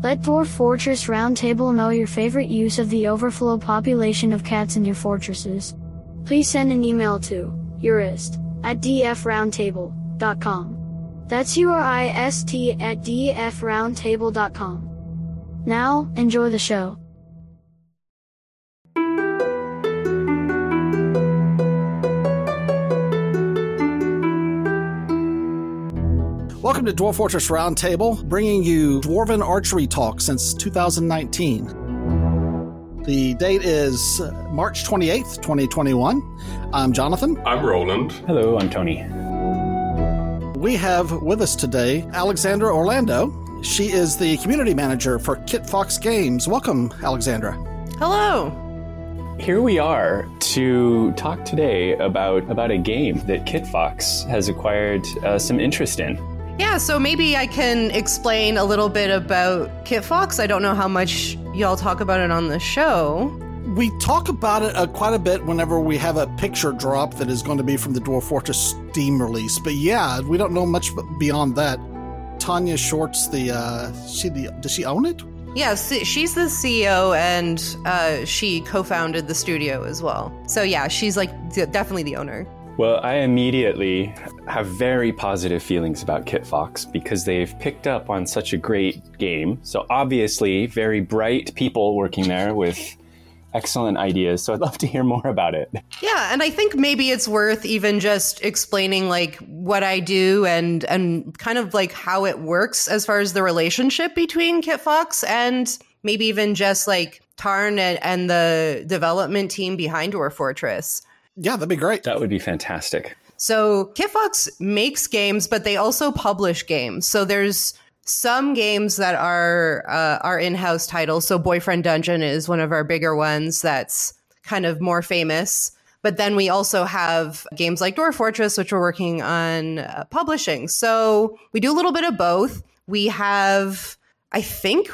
Let Dwarf Fortress Roundtable know your favorite use of the overflow population of cats in your fortresses. Please send an email to urist at dfroundtable.com. That's U-R-I-S-T at dfroundtable.com. Now, enjoy the show. Welcome to Dwarf Fortress Roundtable, bringing you Dwarven Archery Talk since 2019. The date is March 28th, 2021. I'm Jonathan. I'm Roland. Hello, I'm Tony. We have with us today Alexandra Orlando. She is the community manager for Kitfox Games. Welcome, Alexandra. Hello. Here we are to talk today about, about a game that Kit Fox has acquired uh, some interest in. Yeah, so maybe I can explain a little bit about Kitfox. I don't know how much y'all talk about it on the show. We talk about it uh, quite a bit whenever we have a picture drop that is going to be from the Dwarf Fortress Steam release. But yeah, we don't know much beyond that. Tanya Shorts, the uh, she the does she own it? Yeah, she's the CEO and uh, she co-founded the studio as well. So yeah, she's like definitely the owner. Well, I immediately have very positive feelings about Kitfox because they've picked up on such a great game. So obviously, very bright people working there with excellent ideas. So I'd love to hear more about it. Yeah, and I think maybe it's worth even just explaining like what I do and and kind of like how it works as far as the relationship between Kitfox and maybe even just like Tarn and, and the development team behind Dwarf Fortress. Yeah, that'd be great. That would be fantastic. So Kitfox makes games, but they also publish games. So there's some games that are uh, our in-house titles. So Boyfriend Dungeon is one of our bigger ones that's kind of more famous. But then we also have games like Dwarf Fortress, which we're working on uh, publishing. So we do a little bit of both. We have, I think,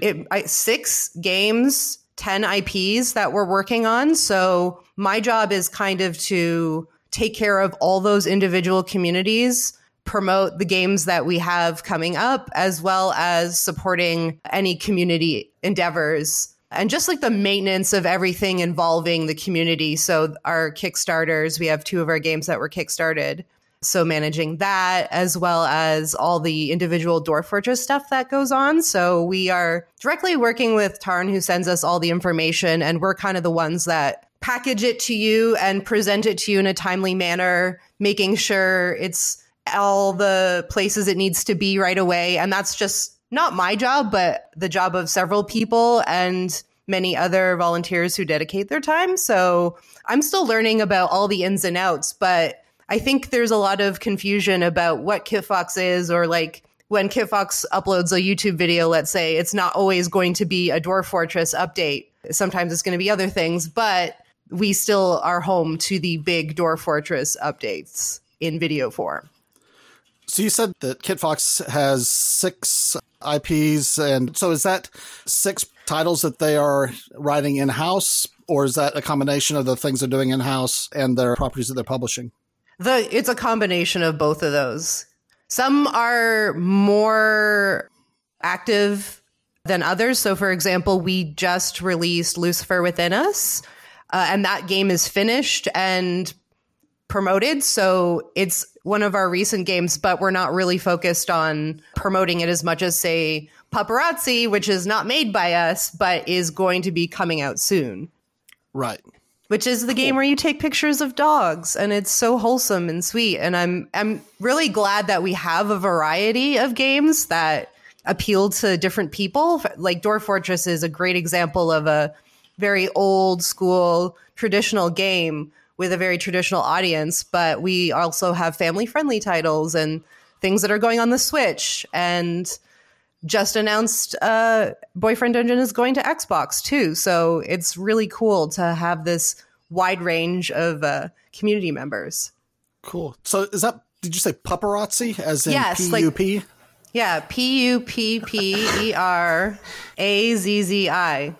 it, I, six games 10 IPs that we're working on. So my job is kind of to take care of all those individual communities, promote the games that we have coming up, as well as supporting any community endeavors and just like the maintenance of everything involving the community. So our Kickstarters, we have two of our games that were Kickstarted. So managing that as well as all the individual Dwarf Fortress stuff that goes on. So we are directly working with Tarn who sends us all the information and we're kind of the ones that package it to you and present it to you in a timely manner, making sure it's all the places it needs to be right away. And that's just not my job, but the job of several people and many other volunteers who dedicate their time. So I'm still learning about all the ins and outs, but I think there's a lot of confusion about what Kitfox is or like when Kitfox uploads a YouTube video, let's say, it's not always going to be a Dwarf Fortress update. Sometimes it's going to be other things, but we still are home to the big Dwarf Fortress updates in video form. So you said that Kitfox has six IPs, and so is that six titles that they are writing in house, or is that a combination of the things they're doing in house and their properties that they're publishing? The it's a combination of both of those. Some are more active than others. So, for example, we just released Lucifer Within Us, uh, and that game is finished and promoted. So, it's one of our recent games, but we're not really focused on promoting it as much as, say, Pupperazzi, which is not made by us, but is going to be coming out soon. Right which is the cool. game where you take pictures of dogs and it's so wholesome and sweet and I'm I'm really glad that we have a variety of games that appeal to different people like Dwarf Fortress is a great example of a very old school traditional game with a very traditional audience but we also have family friendly titles and things that are going on the Switch and just announced uh, Boyfriend Dungeon is going to Xbox too. So it's really cool to have this wide range of uh, community members. Cool. So is that, did you say paparazzi as in yes, P-U-P? Like, yeah, P U P P E R A Z Z I.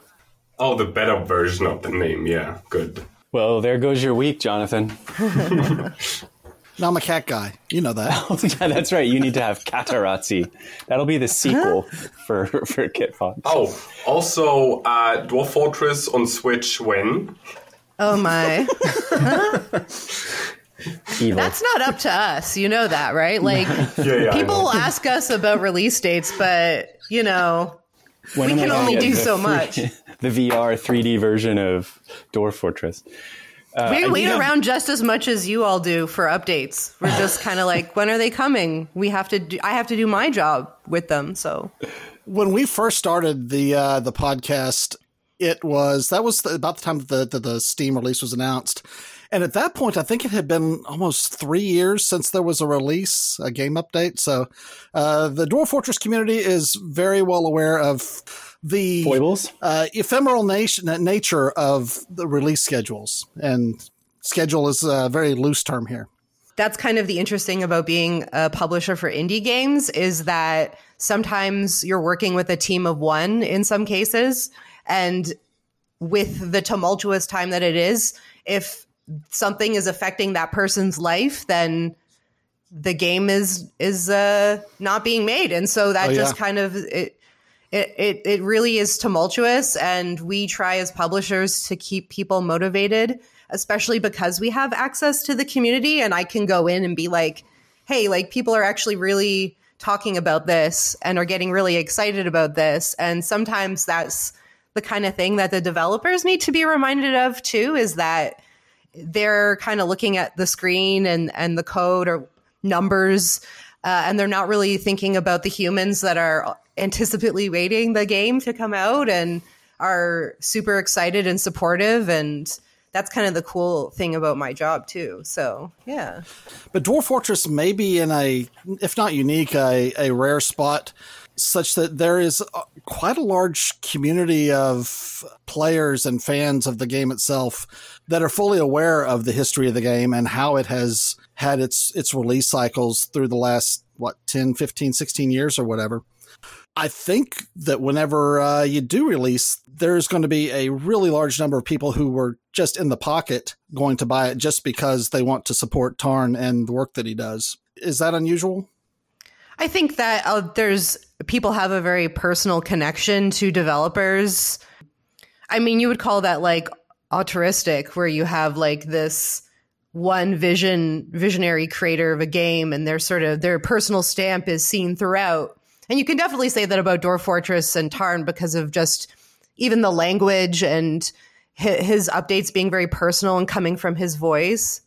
Oh, the better version of the name. Yeah, good. Well, there goes your week, Jonathan. No, I'm a cat guy. You know that. Yeah, that's right. You need to have Katarazzi. That'll be the sequel for for Kitfox. Oh, also uh, Dwarf Fortress on Switch when? Oh my. Evil. That's not up to us. You know that, right? Like Yeah, yeah, people will ask us about release dates, but you know, When we am I can only do so free- much. The VR 3D version of Dwarf Fortress. Uh, we I wait have- around just as much as you all do for updates. We're just kind of like, when are they coming? We have to do, I have to do my job with them. So when we first started the uh, the podcast, it was that was the, about the time that the, that the Steam release was announced, and at that point, I think it had been almost three years since there was a release, a game update. So, uh, the Dwarf Fortress community is very well aware of the Foibles? uh, ephemeral nation, nature of the release schedules, and schedule is a very loose term here. that's kind of the interesting about being a publisher for indie games is that sometimes you're working with a team of one in some cases and with the tumultuous time that it is if something is affecting that person's life then the game is is uh not being made and so that Oh, just yeah. kind of it it, it it really is tumultuous and we try as publishers to keep people motivated especially because we have access to the community and I can go in and be like hey like people are actually really talking about this and are getting really excited about this. And sometimes that's the kind of thing that the developers need to be reminded of too is that they're kind of looking at the screen and and the code or numbers uh, and they're not really thinking about the humans that are anticipatingly waiting the game to come out and are super excited and supportive and that's kind of the cool thing about my job too. So yeah. But Dwarf Fortress may be in a, if not unique, a, a rare spot such that there is quite a large community of players and fans of the game itself that are fully aware of the history of the game and how it has had its its release cycles through the last what 10 15 16 years or whatever I think that whenever uh, you do release, there's going to be a really large number of people who were just in the pocket going to buy it just because they want to support Tarn and the work that he does. Is that unusual? I think that uh, there's people have a very personal connection to developers. I mean, you would call that like altruistic, where you have like this one vision, visionary creator of a game, and their sort of their personal stamp is seen throughout. And you can definitely say that about Dwarf Fortress and Tarn because of just even the language and his updates being very personal and coming from his voice.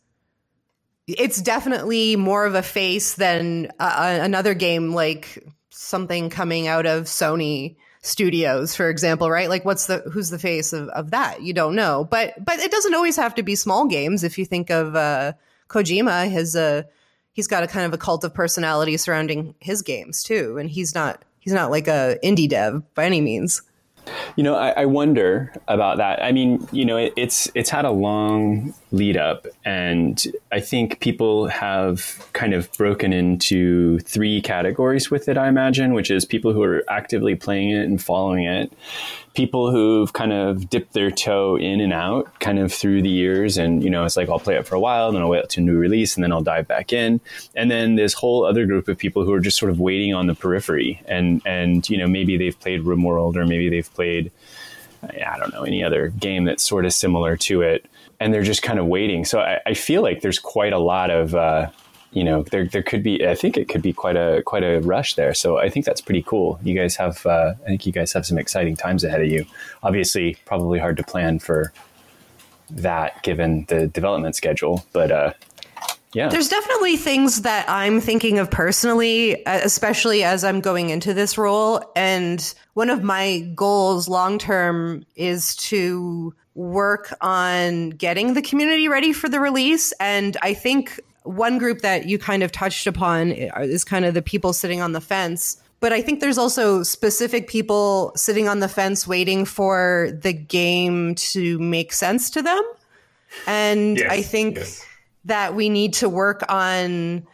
It's definitely more of a face than uh, another game like something coming out of Sony studios for example right? Like what's the who's the face of, of that? You don't know. But but it doesn't always have to be small games if you think of uh kojima his uh he's got a kind of a cult of personality surrounding his games too and he's not he's not like a indie dev by any means You know, I, I wonder about that. I mean, you know, it, it's it's had a long lead up, and I think people have kind of broken into three categories with it. I imagine, which is people who are actively playing it and following it, people who've kind of dipped their toe in and out, kind of through the years, and you know, it's like I'll play it for a while, then I'll wait to a new release, and then I'll dive back in, and then this whole other group of people who are just sort of waiting on the periphery, and and you know, maybe they've played RimWorld or maybe they've played I don't know, any other game that's sort of similar to it. And they're just kind of waiting. So I, I feel like there's quite a lot of, uh, you know, there, there could be, I think it could be quite a, quite a rush there. So I think that's pretty cool. You guys have, uh, I think you guys have some exciting times ahead of you. Obviously, probably hard to plan for that given the development schedule, but, uh, yeah. There's definitely things that I'm thinking of personally, uh, especially as I'm going into this role. And one of my goals long term is to work on getting the community ready for the release. And I think one group that you kind of touched upon is kind of the people sitting on the fence. But I think there's also specific people sitting on the fence waiting for the game to make sense to them. And Yes, I think yes. That we need to work on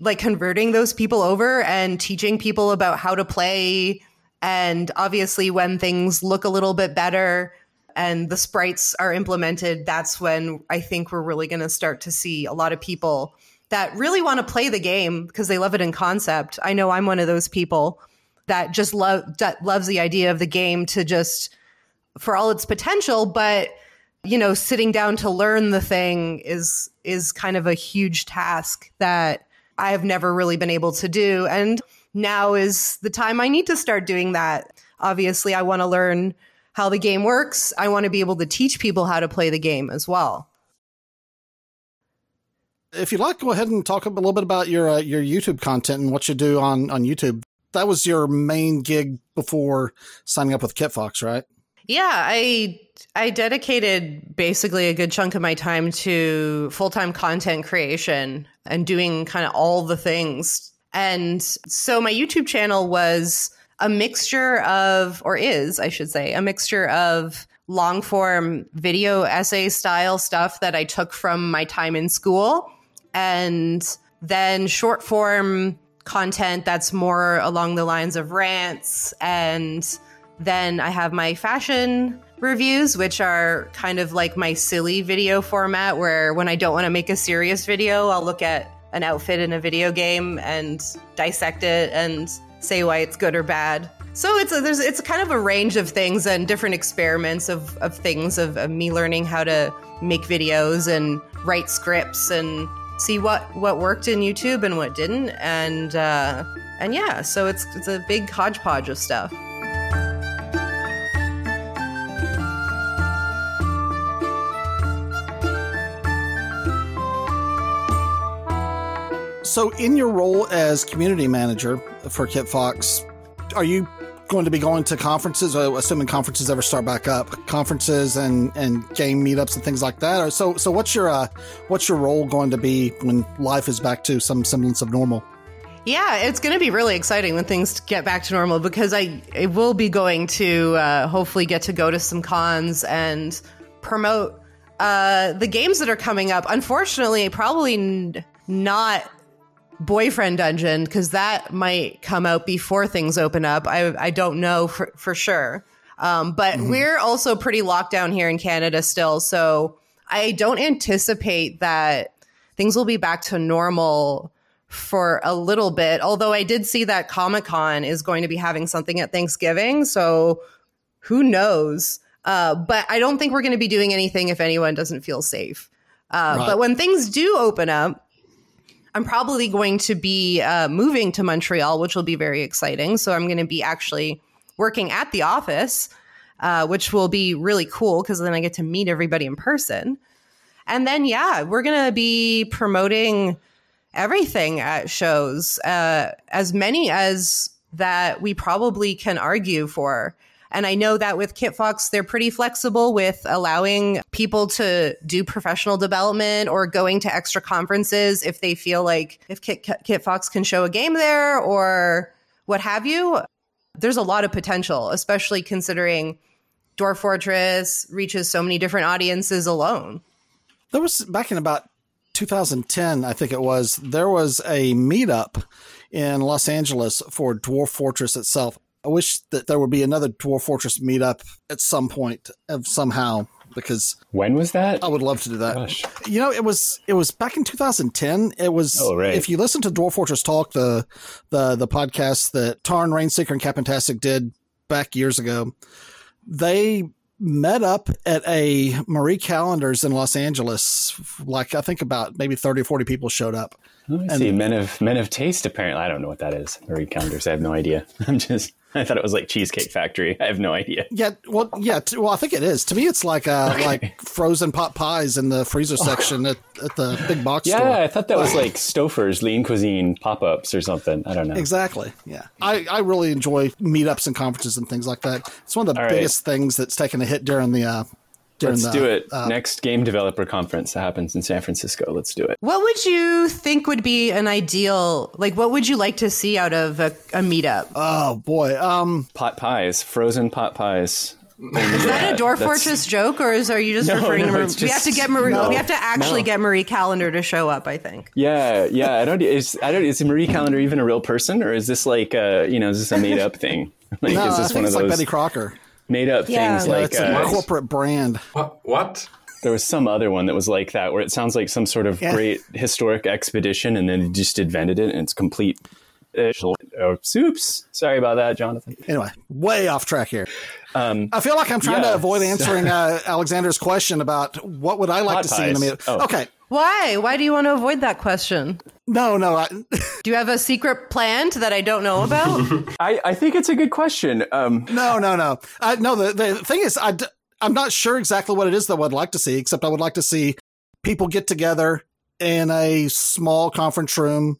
like converting those people over and teaching people about how to play and obviously when things look a little bit better and the sprites are implemented that's when i think we're really going to start to see a lot of people that really want to play the game because they love it in concept. I know I'm one of those people that just love that loves the idea of the game to just for all its potential, but you know, sitting down to learn the thing is is kind of a huge task that I have never really been able to do. And now is the time I need to start doing that. Obviously, I want to learn how the game works. I want to be able to teach people how to play the game as well. If you'd like, go ahead and talk a little bit about your uh, your YouTube content and what you do on on YouTube. That was your main gig before signing up with KitFox, right? Yeah, I I dedicated basically a good chunk of my time to full-time content creation and doing kind of all the things. And so my YouTube channel was a mixture of or is, I should say, a mixture of long form video essay style stuff that I took from my time in school and then short form content that's more along the lines of rants and then I have my fashion reviews, which are kind of like my silly video format, where when I don't want to make a serious video, I'll look at an outfit in a video game and dissect it and say why it's good or bad. So it's a, there's it's kind of a range of things and different experiments of, of things of, of me learning how to make videos and write scripts and see what what worked in YouTube and what didn't and uh, and yeah, so it's it's a big hodgepodge of stuff. So, in your role as community manager for KitFox, are you going to be going to conferences, uh, assuming conferences ever start back up, conferences and, and game meetups and things like that? Or so, so what's your uh, what's your role going to be when life is back to some semblance of normal? Yeah, it's going to be really exciting when things get back to normal because I, I will be going to uh, hopefully get to go to some cons and promote uh, the games that are coming up. Unfortunately, probably n- not boyfriend dungeon because that might come out before things open up. I I don't know for for sure. Um, but mm-hmm. we're also pretty locked down here in Canada still, so I don't anticipate that things will be back to normal for a little bit. Although I did see that Comic Con is going to be having something at Thanksgiving, so who knows? Uh, but I don't think we're going to be doing anything if anyone doesn't feel safe. Uh, right. But when things do open up, I'm probably going to be uh, moving to Montreal, which will be very exciting. So I'm going to be actually working at the office, uh, which will be really cool because then I get to meet everybody in person. And then, yeah, we're going to be promoting everything at shows, uh, as many as that we probably can argue for. And I know that with KitFox, they're pretty flexible with allowing people to do professional development or going to extra conferences if they feel like if Kit, KitFox can show a game there or what have you. There's a lot of potential, especially considering Dwarf Fortress reaches so many different audiences alone. There was back in about 2010, I think it was, there was a meetup in Los Angeles for Dwarf Fortress itself. I wish that there would be another Dwarf Fortress meetup at some point of somehow because when was that? I would love to do that. Gosh. You know, it was it was back in 2010. It was oh, right. if you listen to Dwarf Fortress Talk, the the the podcast that Tarn Rainseeker and Capntastic did back years ago, they met up at a Marie Callender's in Los Angeles. Like I think about maybe 30 or 40 people showed up. Oh, I and, see. Men of Men of Taste. Apparently, I don't know what that is. Marie Callender's. I have no idea. I'm just I thought it was like Cheesecake Factory. I have no idea. Yeah, well, yeah, t- well, I think it is. To me, it's like uh, okay. like frozen pot pies in the freezer section at, at the big box yeah, store. Yeah, I thought that was like Stouffer's Lean Cuisine pop ups or something. I don't know. Exactly. Yeah, I, I really enjoy meetups and conferences and things like that. It's one of the All biggest right. things that's taken a hit during the uh, Let's the, do it. Uh, Next game developer conference that happens in San Francisco. Let's do it. What would you think would be an ideal? Like, what would you like to see out of a, a meetup? Oh boy, um, pot pies, frozen pot pies. Is that a Dwarf Fortress joke, or is are you just no, referring no, to? Just, we have to get Marie. No, we have to actually no. get Marie Callender to show up. I think. Yeah, yeah. I don't. Is I don't. Is Marie Callender even a real person, or is this like a you know is this a made up thing? Like, no, is this I think one it's of those, like Betty Crocker made up yeah. things like it's a uh, corporate brand. What? What? there was some other one that was like that, where it sounds like some sort of Yeah. great historic expedition, and then they just invented it, and it's complete. Uh, oh, soups. Sorry about that, Jonathan. Anyway, way off track here. Um, I feel like I'm trying Yeah. to avoid answering uh, Alexander's question about what would I like Hot to see in a pies. meal. Oh. Okay, Why? Why do you want to avoid that question? no, no, I, Do you have a secret planned that I don't know about? I, I think it's a good question. Um, no, no, no. I, no, the the thing is, I d- I'm not sure exactly what it is that I'd like to see. Except I would like to see people get together in a small conference room.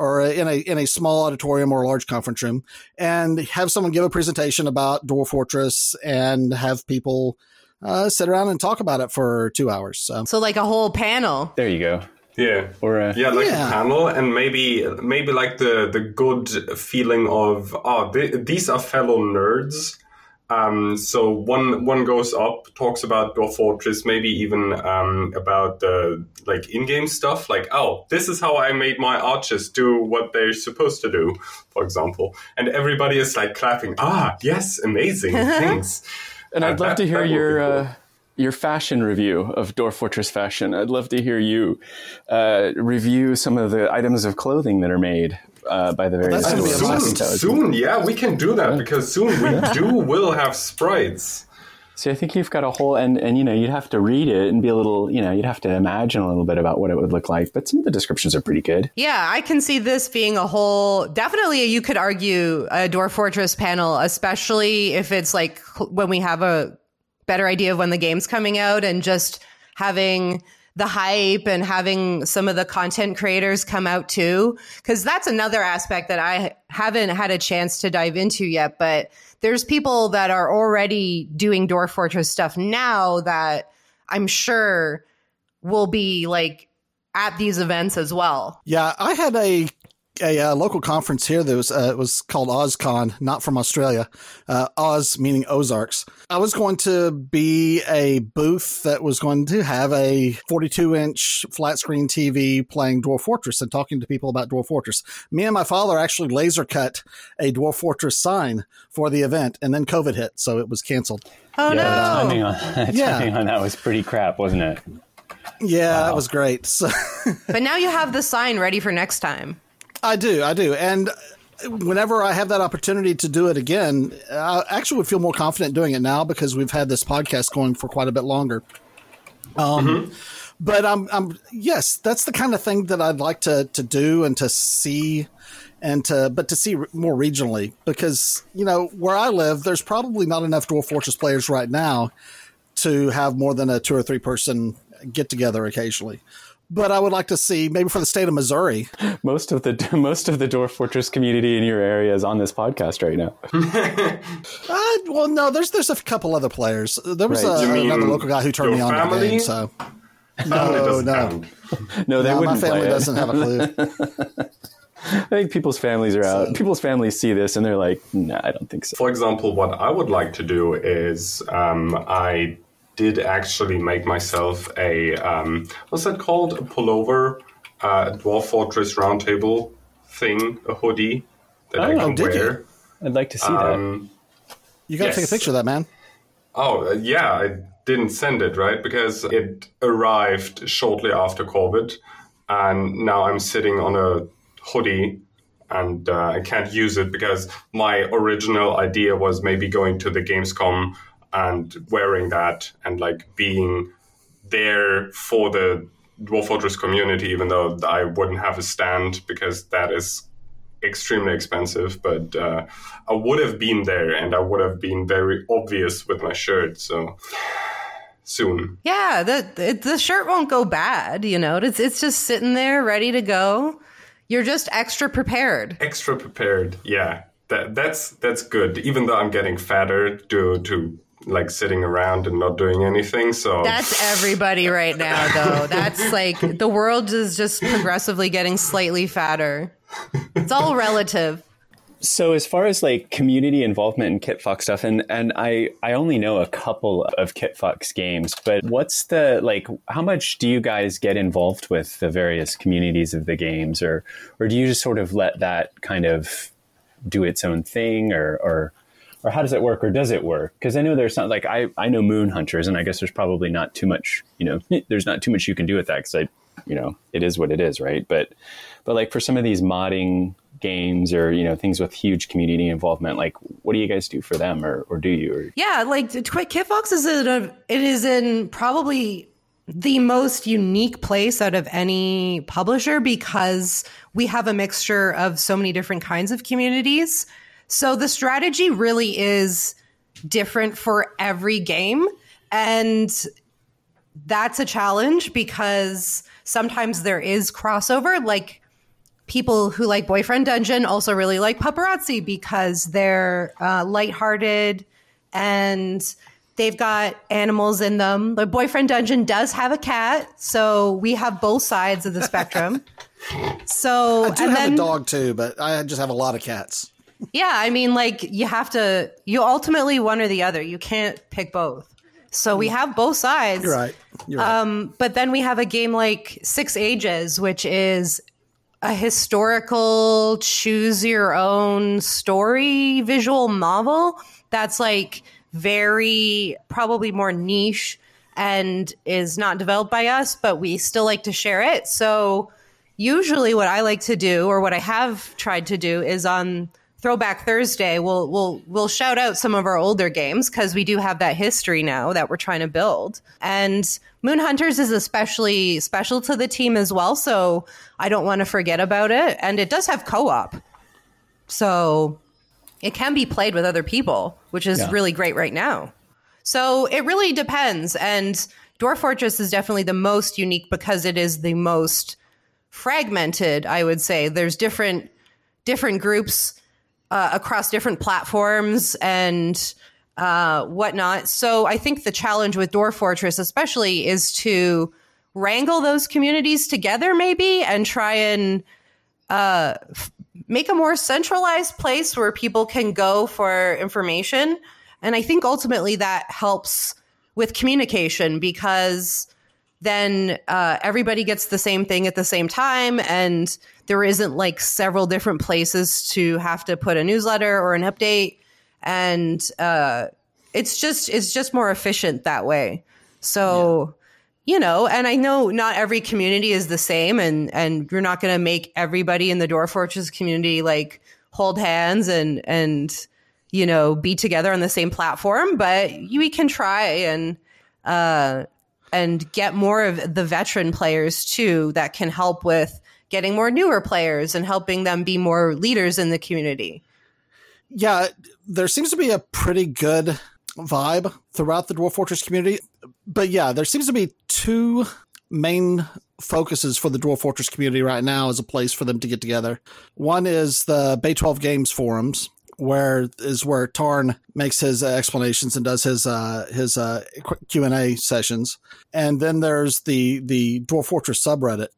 Or in a in a small auditorium or a large conference room, and have someone give a presentation about Dwarf Fortress, and have people uh, sit around and talk about it for two hours. So so, like a whole panel. there you go. Yeah. Or uh, Yeah, like Yeah. a panel, and maybe maybe like the the good feeling of oh, th- these are fellow nerds. Um, so one one goes up, talks about Dwarf Fortress, maybe even um, about the like in-game stuff, like oh, this is how I made my archers do what they're supposed to do, for example, and everybody is like clapping. Ah, yes, amazing, thanks. And I'd Uh, love that- to hear that would be your cool. uh, your fashion review of Dwarf Fortress fashion. I'd love to hear you uh, review some of the items of clothing that are made uh, by the very that's gonna be a dwarves. I must. think Soon, soon, yeah, we can do that because soon we do will have sprites. So I think you've got a whole, and and you know you'd have to read it and be a little, you know, you'd have to imagine a little bit about what it would look like. But some of the descriptions are pretty good. Yeah, I can see this being a whole. Definitely, you could argue a Dwarf Fortress panel, especially if it's like when we have a better idea of when the game's coming out and just having the hype and having some of the content creators come out too. Cause that's another aspect that I haven't had a chance to dive into yet. But there's people that are already doing Dwarf Fortress stuff now that I'm sure will be like at these events as well. Yeah, I had a a uh, local conference here that was uh, was called OzCon, not from Australia. Uh, Oz meaning Ozarks. I was going to be a booth that was going to have a 42 inch flat screen TV playing Dwarf Fortress and talking to people about Dwarf Fortress. Me and my father actually laser cut a Dwarf Fortress sign for the event, and then COVID hit, so it was canceled. Oh yeah, the no. timing on the Yeah. timing on that was pretty crap, wasn't it? Yeah, that was great. So. But now you have the sign ready for next time. I do, I do, and whenever I have that opportunity to do it again, I actually would feel more confident doing it now because we've had this podcast going for quite a bit longer. Um, but I'm, I'm, yes, that's the kind of thing that I'd like to to do and to see, and to but to see more regionally because you know where I live, there's probably not enough Dwarf Fortress players right now to have more than a two or three person get together occasionally. But I would like to see maybe for the state of Missouri. Most of the most of the Dwarf Fortress community in your area is on this podcast right now. Uh, well, no, there's there's a couple other players. There was Right. uh, You mean another local guy who turned me on to the game. So Family no, no. No, they no, wouldn't My family play doesn't have a clue. I think people's families are out. People's families see this and they're like, "Nah, I don't think so." For example, what I would like to do is um, I did actually make myself a um, what's that called? A pullover, uh, Dwarf Fortress Roundtable thing, a hoodie that I Oh, can did you? wear. I'd like to see that. Um, You got to Yes. take a picture of that, man. Oh, uh, yeah, I didn't send it, right? Because it arrived shortly after COVID. And now I'm sitting on a hoodie and uh, I can't use it because my original idea was maybe going to the Gamescom and wearing that and like being there for the Dwarf Fortress community, even though I wouldn't have a stand because that is extremely expensive. But uh, I would have been there and I would have been very obvious with my shirt. So soon. Yeah, the it, the shirt won't go bad. You know, it's it's just sitting there ready to go. You're just extra prepared. Extra prepared. Yeah. That, that's that's good. Even though I'm getting fatter due to like sitting around and not doing anything. So That's everybody right now, though. That's like the world is just progressively getting slightly fatter. It's all relative. So as far as like community involvement in KitFox stuff, and and I I only know a couple of KitFox games, but what's the like? How much do you guys get involved with the various communities of the games, or or do you just sort of let that kind of do its own thing, or or or how does it work or does it work? Because i know there's not like i i know moon hunters and i guess there's probably not too much you know there's not too much you can do with that because i you know it is what it is right? But but like for some of these modding games or you know things with huge community involvement like what do you guys do for them or, or do you or? Yeah like kitfox is in a, it is in probably the most unique place out of any publisher because we have a mixture of so many different kinds of communities so the strategy really is different for every game and that's a challenge because sometimes there is crossover like people who like Boyfriend Dungeon also really like Pupperazzi because they're uh, lighthearted and they've got animals in them. The Boyfriend Dungeon does have a cat, so we have both sides of the spectrum. so I do have then, a dog too, but I just have a lot of cats. Yeah, I mean, like you have to, you ultimately one or the other. You can't pick both. So we have both sides. You're right. You're right. Um, but then we have a game like Six Ages, which is a historical choose your own story visual novel that's like very probably more niche and is not developed by us, but we still like to share it. So usually what I like to do or what I have tried to do is on Throwback Thursday, we'll we'll we'll shout out some of our older games because we do have that history now that we're trying to build. And Moon Hunters is especially special to the team as well, so I don't want to forget about it. And it does have co-op, so it can be played with other people, which is yeah. really great right now. So it really depends. And Dwarf Fortress is definitely the most unique because it is the most fragmented. I would say there's different different groups uh, across different platforms and uh, whatnot. So I think the challenge with Dwarf Fortress, especially, is to wrangle those communities together, maybe, and try and uh, f- make a more centralized place where people can go for information. And I think ultimately that helps with communication because then uh, everybody gets the same thing at the same time and there isn't like several different places to have to put a newsletter or an update and uh, it's just it's just more efficient that way so yeah. you know and i know not every community is the same and and you're not going to make everybody in the Dwarf fortress community like hold hands and and you know be together on the same platform but we can try and uh and get more of the veteran players too that can help with getting more newer players and helping them be more leaders in the community. Yeah, there seems to be a pretty good vibe throughout the Dwarf Fortress community. But yeah, there seems to be two main focuses for the Dwarf Fortress community right now as a place for them to get together. One is the Bay 12 Games forums, where is where Tarn makes his uh, explanations and does his uh, his uh, Q and A sessions, and then there's the the Dwarf Fortress subreddit.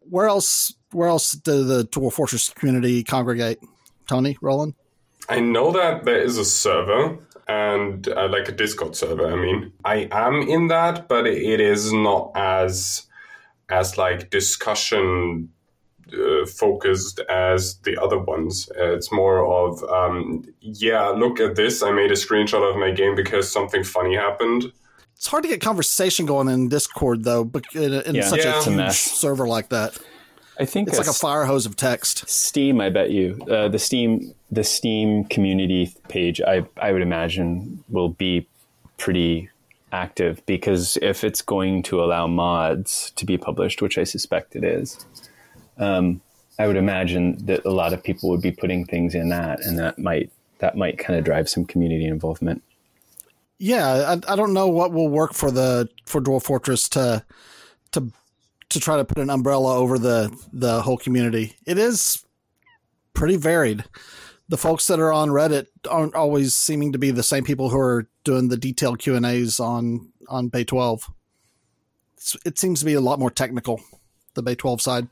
Where else where else do the Dwarf Fortress community congregate? Tony, Roland. I know that there is a server and uh, like a Discord server. I mean, I am in that, but it is not as as like discussion uh, focused as the other ones. Uh, it's more of, um, yeah, look at this. I made a screenshot of my game because something funny happened. It's hard to get conversation going in Discord though, but in, in yeah. such yeah. a huge server like that. I think it's like a fire hose of text. Steam, I bet you, uh, the Steam, the Steam community page, I I would imagine will be pretty active because if it's going to allow mods to be published, which I suspect it is, um, I would imagine that a lot of people would be putting things in that, and that might that might kind of drive some community involvement. Yeah, I, I don't know what will work for the for Dwarf Fortress to to to try to put an umbrella over the the whole community. It is pretty varied. The folks that are on Reddit aren't always seeming to be the same people who are doing the detailed Q and A's on on Bay Twelve. It's, it seems to be a lot more technical, the Bay Twelve side.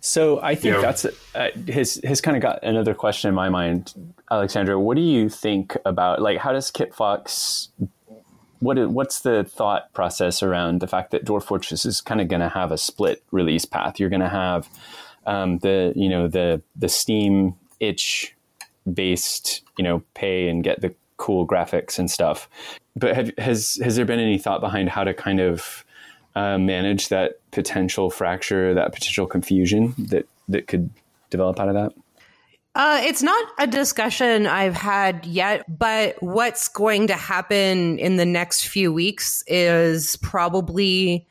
So I think yeah. that's uh, his his kind of got another question in my mind, Alexandra. What do you think about like how does Kitfox? What is, what's the thought process around the fact that Dwarf Fortress is kind of going to have a split release path? You're going to have um, the you know the the Steam itch based you know pay and get the cool graphics and stuff. But have, has has there been any thought behind how to kind of uh, manage that potential fracture, that potential confusion that that could develop out of that? Uh, it's not a discussion I've had yet, but what's going to happen in the next few weeks is probably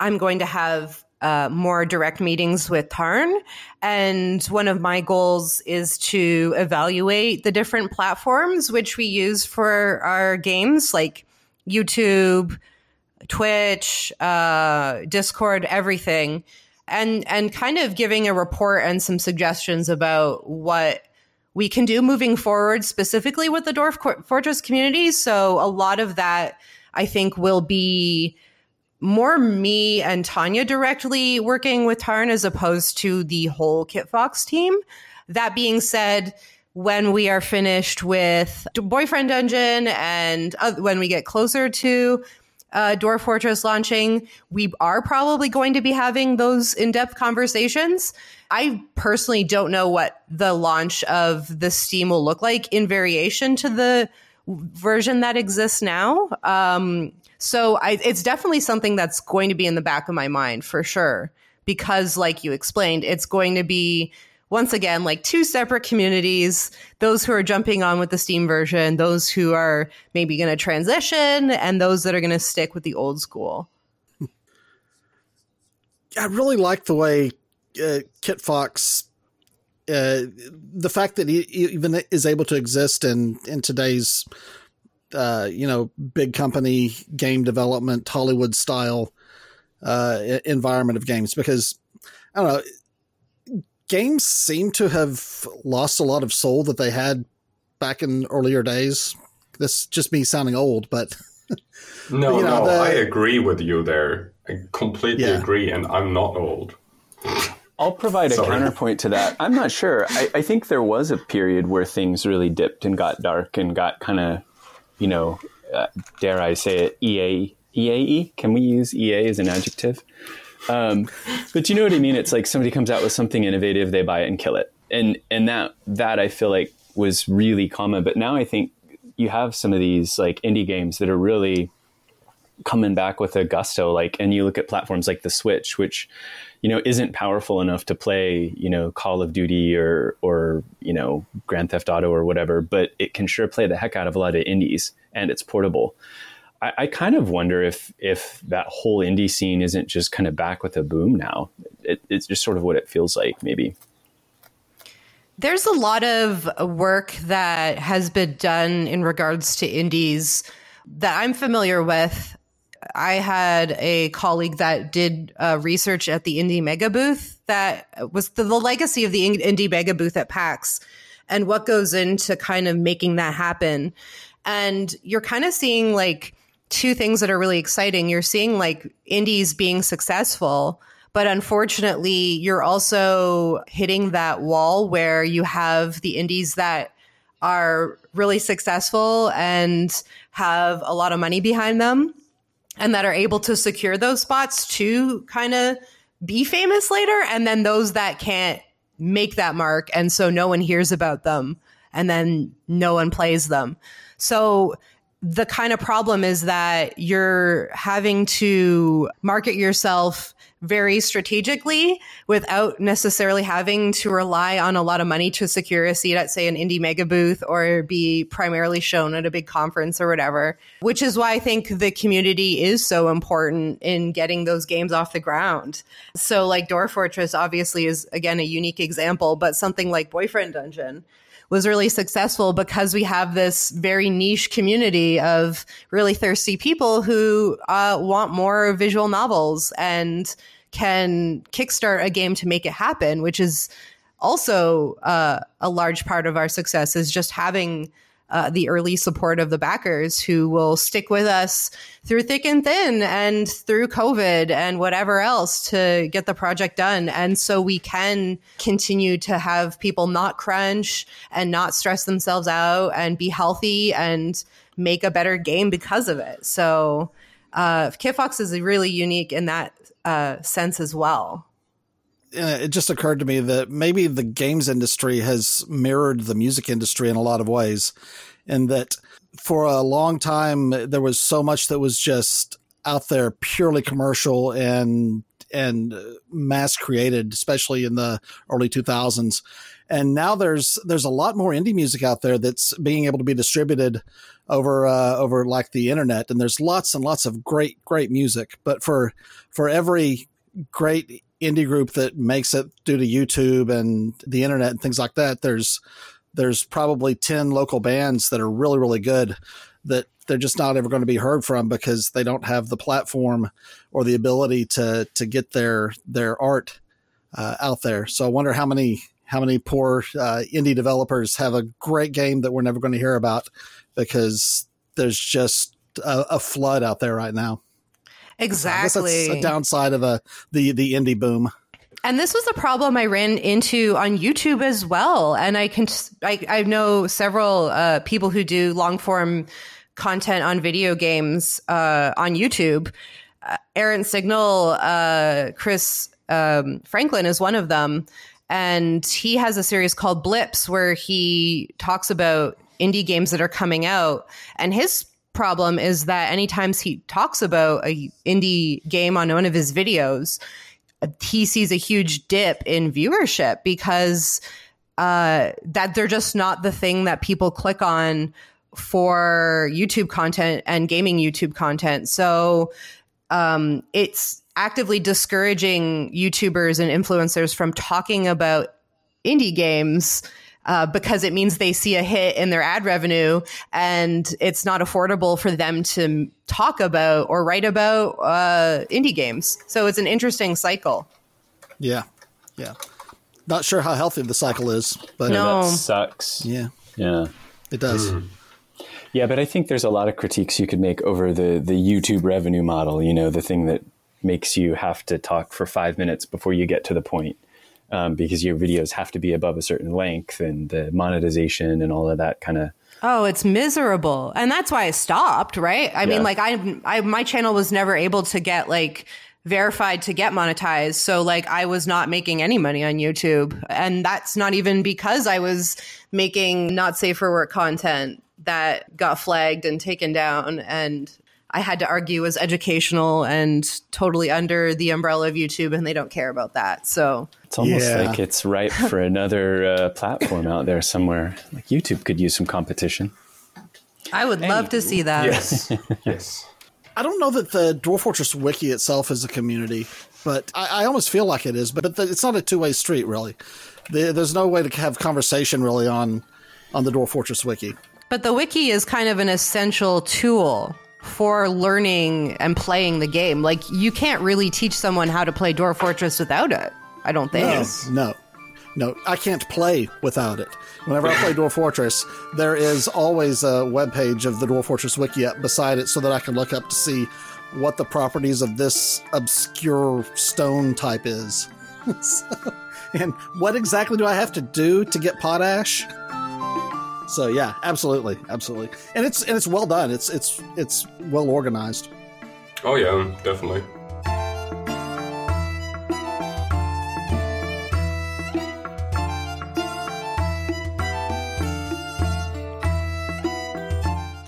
I'm going to have uh, more direct meetings with Tarn. And one of my goals is to evaluate the different platforms which we use for our games, like YouTube, Twitch, uh, Discord, everything and and kind of giving a report and some suggestions about what we can do moving forward specifically with the Dwarf Fortress community. So a lot of that I think will be more me and Tanya directly working with Tarn as opposed to the whole Kitfox team. That being said, when we are finished with Boyfriend Dungeon and uh, when we get closer to uh, Dwarf Fortress launching, we are probably going to be having those in depth conversations. I personally don't know what the launch of the Steam will look like in variation to the version that exists now. Um, so I, it's definitely something that's going to be in the back of my mind for sure. Because, like you explained, it's going to be once again, like two separate communities, those who are jumping on with the Steam version, those who are maybe going to transition, and those that are going to stick with the old school. I really like the way uh, Kitfox, uh, the fact that he even is able to exist in, in today's, uh, you know, big company game development, Hollywood style uh, environment of games, because I don't know games seem to have lost a lot of soul that they had back in earlier days. This just me sounding old, but no, you know, no, the, I agree with you there. I completely yeah. agree, and I'm not old. I'll provide a counterpoint to that. I'm not sure. I, I, think there was a period where things really dipped and got dark and got kind of, you know, uh, dare I say it, EA, EAE? Can we use EA as an adjective? Um, but you know what I mean? It's like somebody comes out with something innovative, they buy it and kill it, and and that that I feel like was really common. But now I think you have some of these like indie games that are really coming back with a gusto. Like, and you look at platforms like the Switch, which you know isn't powerful enough to play you know Call of Duty or or you know Grand Theft Auto or whatever, but it can sure play the heck out of a lot of indies, and it's portable. I, I, kind of wonder if if that whole indie scene isn't just kind of back with a boom now. It, it's just sort of what it feels like, maybe. There's a lot of work that has been done in regards to indies that I'm familiar with. I had a colleague that did uh, research at the Indie Mega Booth that was the, the legacy of the Indie Mega Booth at PAX and what goes into kind of making that happen. And you're kind of seeing like two things that are really exciting. You're seeing like indies being successful, but unfortunately, you're also hitting that wall where you have the indies that are really successful and have a lot of money behind them and that are able to secure those spots to kind of be famous later. And then those that can't make that mark. And so no one hears about them and then no one plays them. So the kind of problem is that you're having to market yourself very strategically without necessarily having to rely on a lot of money to secure a seat at, say, an indie mega booth or be primarily shown at a big conference or whatever. Which is why I think the community is so important in getting those games off the ground. So, like Dwarf Fortress obviously is, again, a unique example, but something like Boyfriend Dungeon was really successful because we have this very niche community of really thirsty people who uh, want more visual novels and can kickstart a game to make it happen, which is also uh, a large part of our success is just having uh, the early support of the backers who will stick with us through thick and thin and through COVID and whatever else to get the project done. And so we can continue to have people not crunch and not stress themselves out and be healthy and make a better game because of it. So uh, Kitfox is really unique in that uh, sense as well. It just occurred to me that maybe the games industry has mirrored the music industry in a lot of ways and that for a long time there was so much that was just out there purely commercial and and mass created, especially in the early 2000s. And now there's there's a lot more indie music out there that's being able to be distributed over uh, over like the internet. And there's lots and lots of great great music. But for for every great indie group that makes it due to YouTube and the internet and things like that, there's there's probably 10 local bands that are really really good that they're just not ever going to be heard from because they don't have the platform or the ability to to get their their art uh, out there. So I wonder how many how many poor uh, indie developers have a great game that we're never going to hear about because there's just a, a flood out there right now. Exactly. So a downside of a the the indie boom. And this was a problem I ran into on YouTube as well. And I can, I, I know several uh, people who do long form content on video games uh, on YouTube. Uh, Errant Signal, uh, Chris um, Franklin is one of them. And he has a series called Blips where he talks about indie games that are coming out. And his problem is that anytime he talks about a indie game on one of his videos, he sees a huge dip in viewership because uh, that they're just not the thing that people click on for YouTube content and gaming YouTube content. So um, it's actively discouraging YouTubers and influencers from talking about indie games uh, because it means they see a hit in their ad revenue and it's not affordable for them to talk about or write about uh, indie games. So it's an interesting cycle. Yeah. Yeah. Not sure how healthy the cycle is, but No. That sucks. yeah, Yeah. it does. Yeah, but I think there's a lot of critiques you could make over the the YouTube revenue model. You know, the thing that makes you have to talk for five minutes before you get to the point, um, because your videos have to be above a certain length, and the monetization and all of that kind of. Oh, it's miserable. And that's why I stopped, right? I Yeah. mean, like I, I my channel was never able to get like verified to get monetized. So like I was not making any money on YouTube. And that's not even because I was making not safe for work content that got flagged and taken down and I had to argue was educational and totally under the umbrella of YouTube and they don't care about that. So It's almost Yeah. like it's ripe for another uh, platform out there somewhere. Like YouTube could use some competition. I would love to see that. Yes. yes. I don't know that the Dwarf Fortress wiki itself is a community, but I, I almost feel like it is. But, but the, it's not a two way street, really. The, there's no way to have conversation really on on the Dwarf Fortress wiki. But the wiki is kind of an essential tool for learning and playing the game. Like you can't really teach someone how to play Dwarf Fortress without it. I don't think. No, no, no. I can't play without it. Whenever I play Dwarf Fortress, there is always a web page of the Dwarf Fortress wiki up beside it, so that I can look up to see what the properties of this obscure stone type is. So- and what exactly do I have to do to get potash? So yeah, absolutely, absolutely, and it's and it's well done. It's it's it's well organized. Oh yeah, definitely.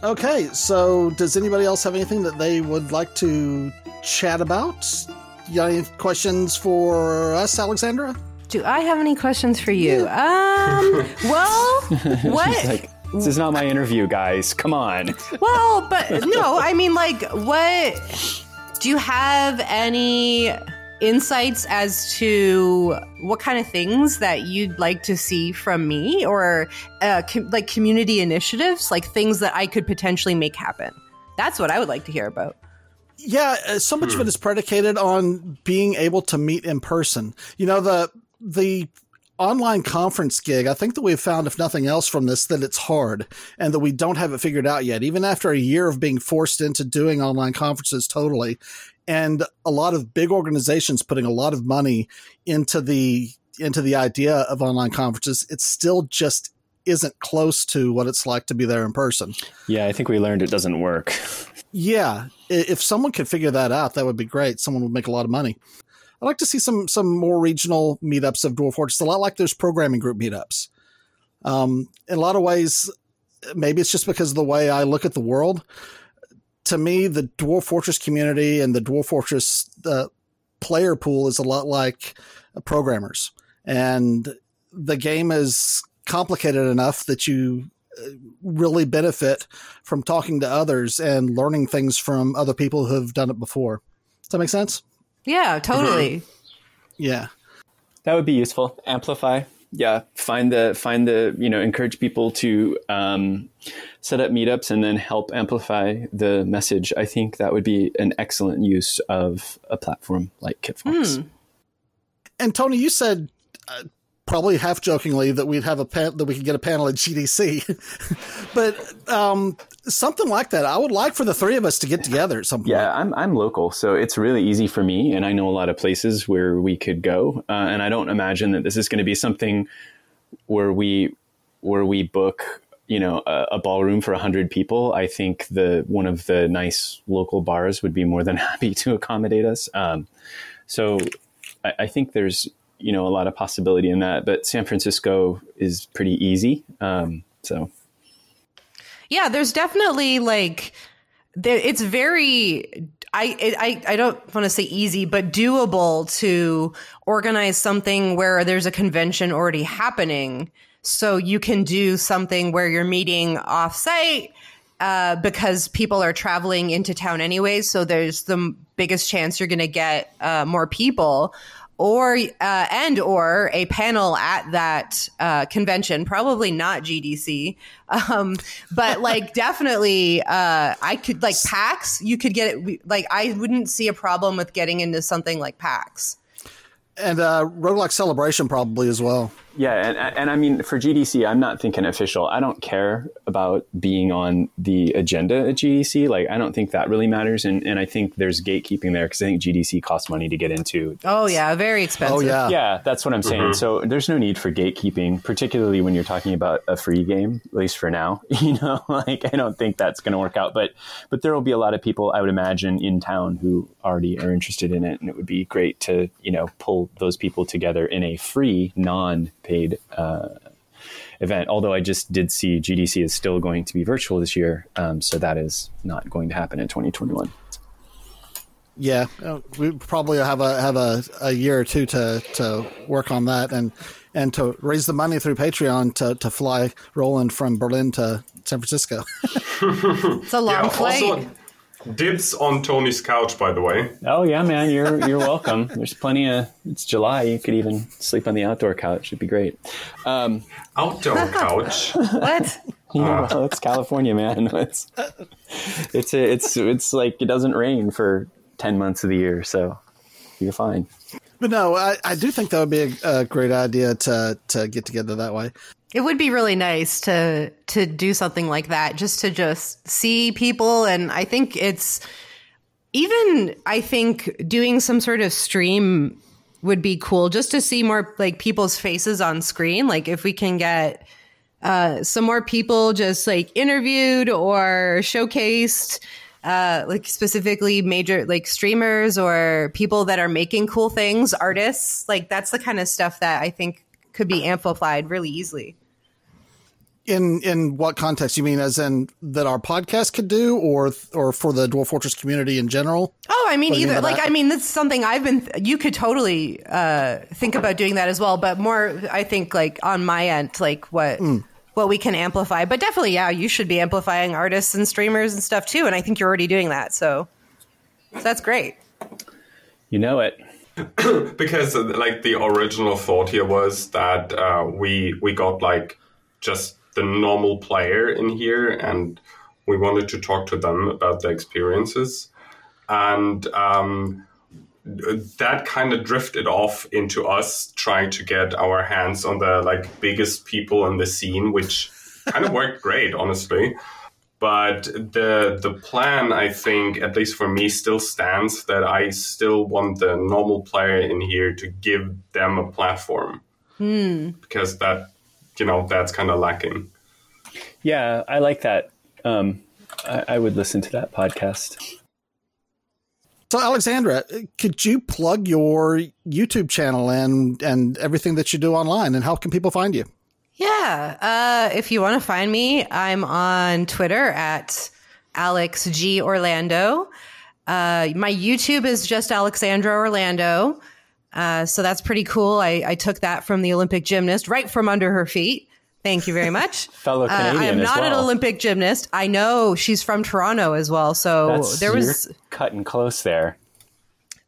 Okay, so does anybody else have anything that they would like to chat about? You got any questions for us, Alexandra? Do I have any questions for you? Um, well, what? Like, this is not my interview, guys. Come on. well, but no, I mean, like, what? Do you have any insights as to what kind of things that you'd like to see from me or uh, com- like community initiatives, like things that I could potentially make happen? That's what I would like to hear about. Yeah, uh, so much of it is predicated on being able to meet in person. You know, the the online conference gig, I think that we've found, if nothing else from this, that it's hard and that we don't have it figured out yet. Even after a year of being forced into doing online conferences totally, and a lot of big organizations putting a lot of money into the into the idea of online conferences, it still just isn't close to what it's like to be there in person. Yeah, I think we learned it doesn't work. Yeah, if someone could figure that out, that would be great. Someone would make a lot of money. I'd like to see some some more regional meetups of Dwarf Fortress, a lot like those programming group meetups. Um, in a lot of ways, maybe it's just because of the way I look at the world. To me, the Dwarf Fortress community and the Dwarf Fortress uh, player pool is a lot like programmers, and the game is complicated enough that you uh, really benefit from talking to others and learning things from other people who have done it before. Does that make sense? Yeah, totally. Mm-hmm. Yeah. That would be useful. Amplify. Yeah. Find the, find the, you know, encourage people to um, set up meetups and then help amplify the message. I think that would be an excellent use of a platform like Kitfox. Mm. And Tony, you said uh, probably half jokingly that we'd have a pan- that we could get a panel at GDC, but um, something like that. I would like for the three of us to get together at some point. Yeah, I'm I'm local, so it's really easy for me, and I know a lot of places where we could go. Uh, and I don't imagine that this is going to be something where we where we book you know a, a ballroom for 100 people i think the one of the nice local bars would be more than happy to accommodate us um, so I, I, think there's you know a lot of possibility in that. But San Francisco is pretty easy. Um, so yeah, there's definitely like it's very I, I I don't want to say easy, but doable to organize something where there's a convention already happening. So you can do something where you're meeting offsite uh, because people are traveling into town anyways. So there's the biggest chance you're going to get uh, more people or uh, and or a panel at that uh, convention probably not gdc um, but like definitely uh, i could like pax you could get it like i wouldn't see a problem with getting into something like pax. And uh, roguelike celebration probably as well yeah, and and I mean for GDC, I'm not thinking official. I don't care about being on the agenda at GDC. Like I don't think that really matters, and and I think there's gatekeeping there because I think GDC costs money to get into. Oh yeah, very expensive. Oh yeah, yeah, that's what I'm saying. Mm-hmm. So there's no need for gatekeeping, particularly when you're talking about a free game, at least for now. You know, like I don't think that's going to work out, but but there will be a lot of people I would imagine in town who already are interested in it, and it would be great to you know pull those people together in a free non paid uh, event. Although I just did see GDC is still going to be virtual this year, um, so that is not going to happen in 2021. Yeah, uh, we probably have a have a, a year or two to to work on that and and to raise the money through Patreon to to fly Roland from Berlin to San Francisco. it's a long yeah, flight. Also, Dibs on Tony's couch, by the way. Oh yeah, man, you're you're welcome. There's plenty of. It's July. You could even sleep on the outdoor couch. It'd be great. Um, outdoor couch. what? Yeah, well, it's California, man. It's it's it's it's like it doesn't rain for ten months of the year, so you're fine. But no, I, I do think that would be a, a great idea to to get together that way. It would be really nice to to do something like that, just to just see people, and I think it's even. I think doing some sort of stream would be cool, just to see more like people's faces on screen. Like if we can get uh, some more people just like interviewed or showcased uh, like specifically major like streamers or people that are making cool things, artists. Like that's the kind of stuff that I think could be amplified really easily. In in what context? You mean as in that our podcast could do, or or for the Dwarf Fortress community in general? Oh, I mean either. Mean like that? I mean, that's something I've been. Th- you could totally uh, think about doing that as well, but more, I think, like on my end, like what. Mm. What we can amplify, but definitely, yeah, you should be amplifying artists and streamers and stuff too. And I think you're already doing that, so, so that's great. You know it. because like the original thought here was that uh, we we got like just the normal player in here and we wanted to talk to them about their experiences. And um, that kind of drifted off into us trying to get our hands on the like biggest people in the scene which kind of worked great honestly. But the the plan i think at least for me still stands that i still want the normal player in here to give them a platform. Mm. because that you know that's kind of lacking. Yeah, I like that. Um, I, I would listen to that podcast. So, Alexandra, could you plug your YouTube channel and and everything that you do online, and how can people find you? Yeah. Uh, if you want to find me, I'm on Twitter at Alex G Orlando. Uh, my YouTube is just Alexandra Orlando. Uh, so that's pretty cool. I, I, took that from the Olympic gymnast right from under her feet. Thank you very much. Fellow Canadian. Uh, I am not well. an Olympic gymnast. I know she's from Toronto as well. So that's, there was cutting close there.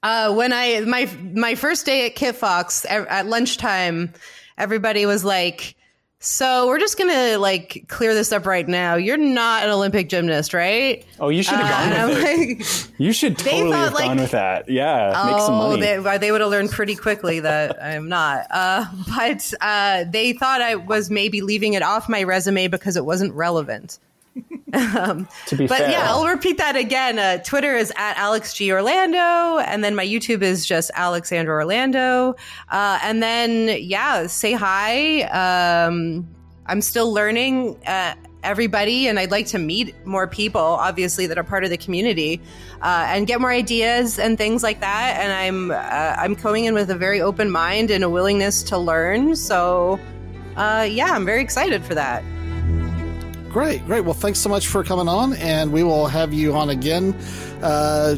Uh, when I my my first day at Kitfox at lunchtime, everybody was like, "So we're just gonna like clear this up right now. You're not an Olympic gymnast, right?" Oh, you should have uh, gone with it. Like, you should totally thought, have like, gone with that. Yeah, oh, make some money. They, they would have learned pretty quickly that I'm not. Uh, but uh, they thought I was maybe leaving it off my resume because it wasn't relevant um, to be but fair. yeah, I'll repeat that again. Uh, Twitter is at Alex G Orlando, and then my YouTube is just Alexandra Orlando. Uh, and then yeah, say hi. Um, I'm still learning. Uh, everybody and I'd like to meet more people obviously that are part of the community uh, and get more ideas and things like that and I'm uh, I'm coming in with a very open mind and a willingness to learn so uh, yeah I'm very excited for that Great, great. Well, thanks so much for coming on, and we will have you on again. Uh,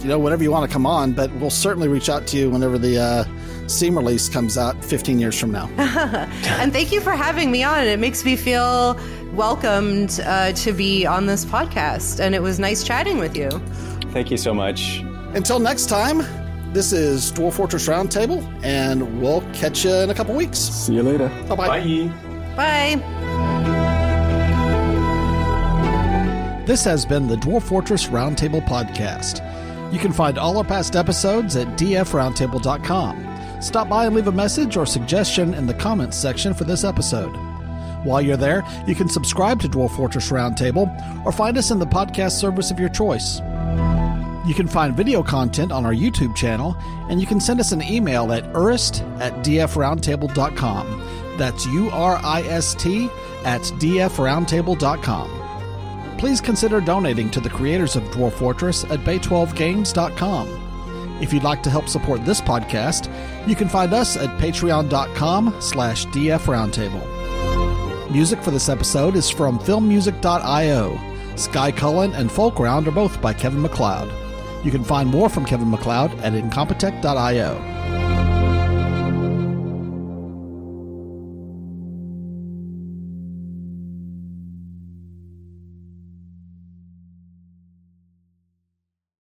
you know, whenever you want to come on, but we'll certainly reach out to you whenever the uh, Steam release comes out 15 years from now. and thank you for having me on. It makes me feel welcomed uh, to be on this podcast, and it was nice chatting with you. Thank you so much. Until next time, this is Dwarf Fortress Roundtable, and we'll catch you in a couple weeks. See you later. Bye-bye. Bye. Bye. This has been the Dwarf Fortress Roundtable Podcast. You can find all our past episodes at dfroundtable.com. Stop by and leave a message or suggestion in the comments section for this episode. While you're there, you can subscribe to Dwarf Fortress Roundtable or find us in the podcast service of your choice. You can find video content on our YouTube channel, and you can send us an email at urist at dfroundtable.com. That's U R I S T at dfroundtable.com please consider donating to the creators of Dwarf Fortress at bay12games.com. If you'd like to help support this podcast, you can find us at patreon.com slash dfroundtable. Music for this episode is from filmmusic.io. Skye Cuillin and Folkround are both by Kevin MacLeod. You can find more from Kevin MacLeod at incompetech.io.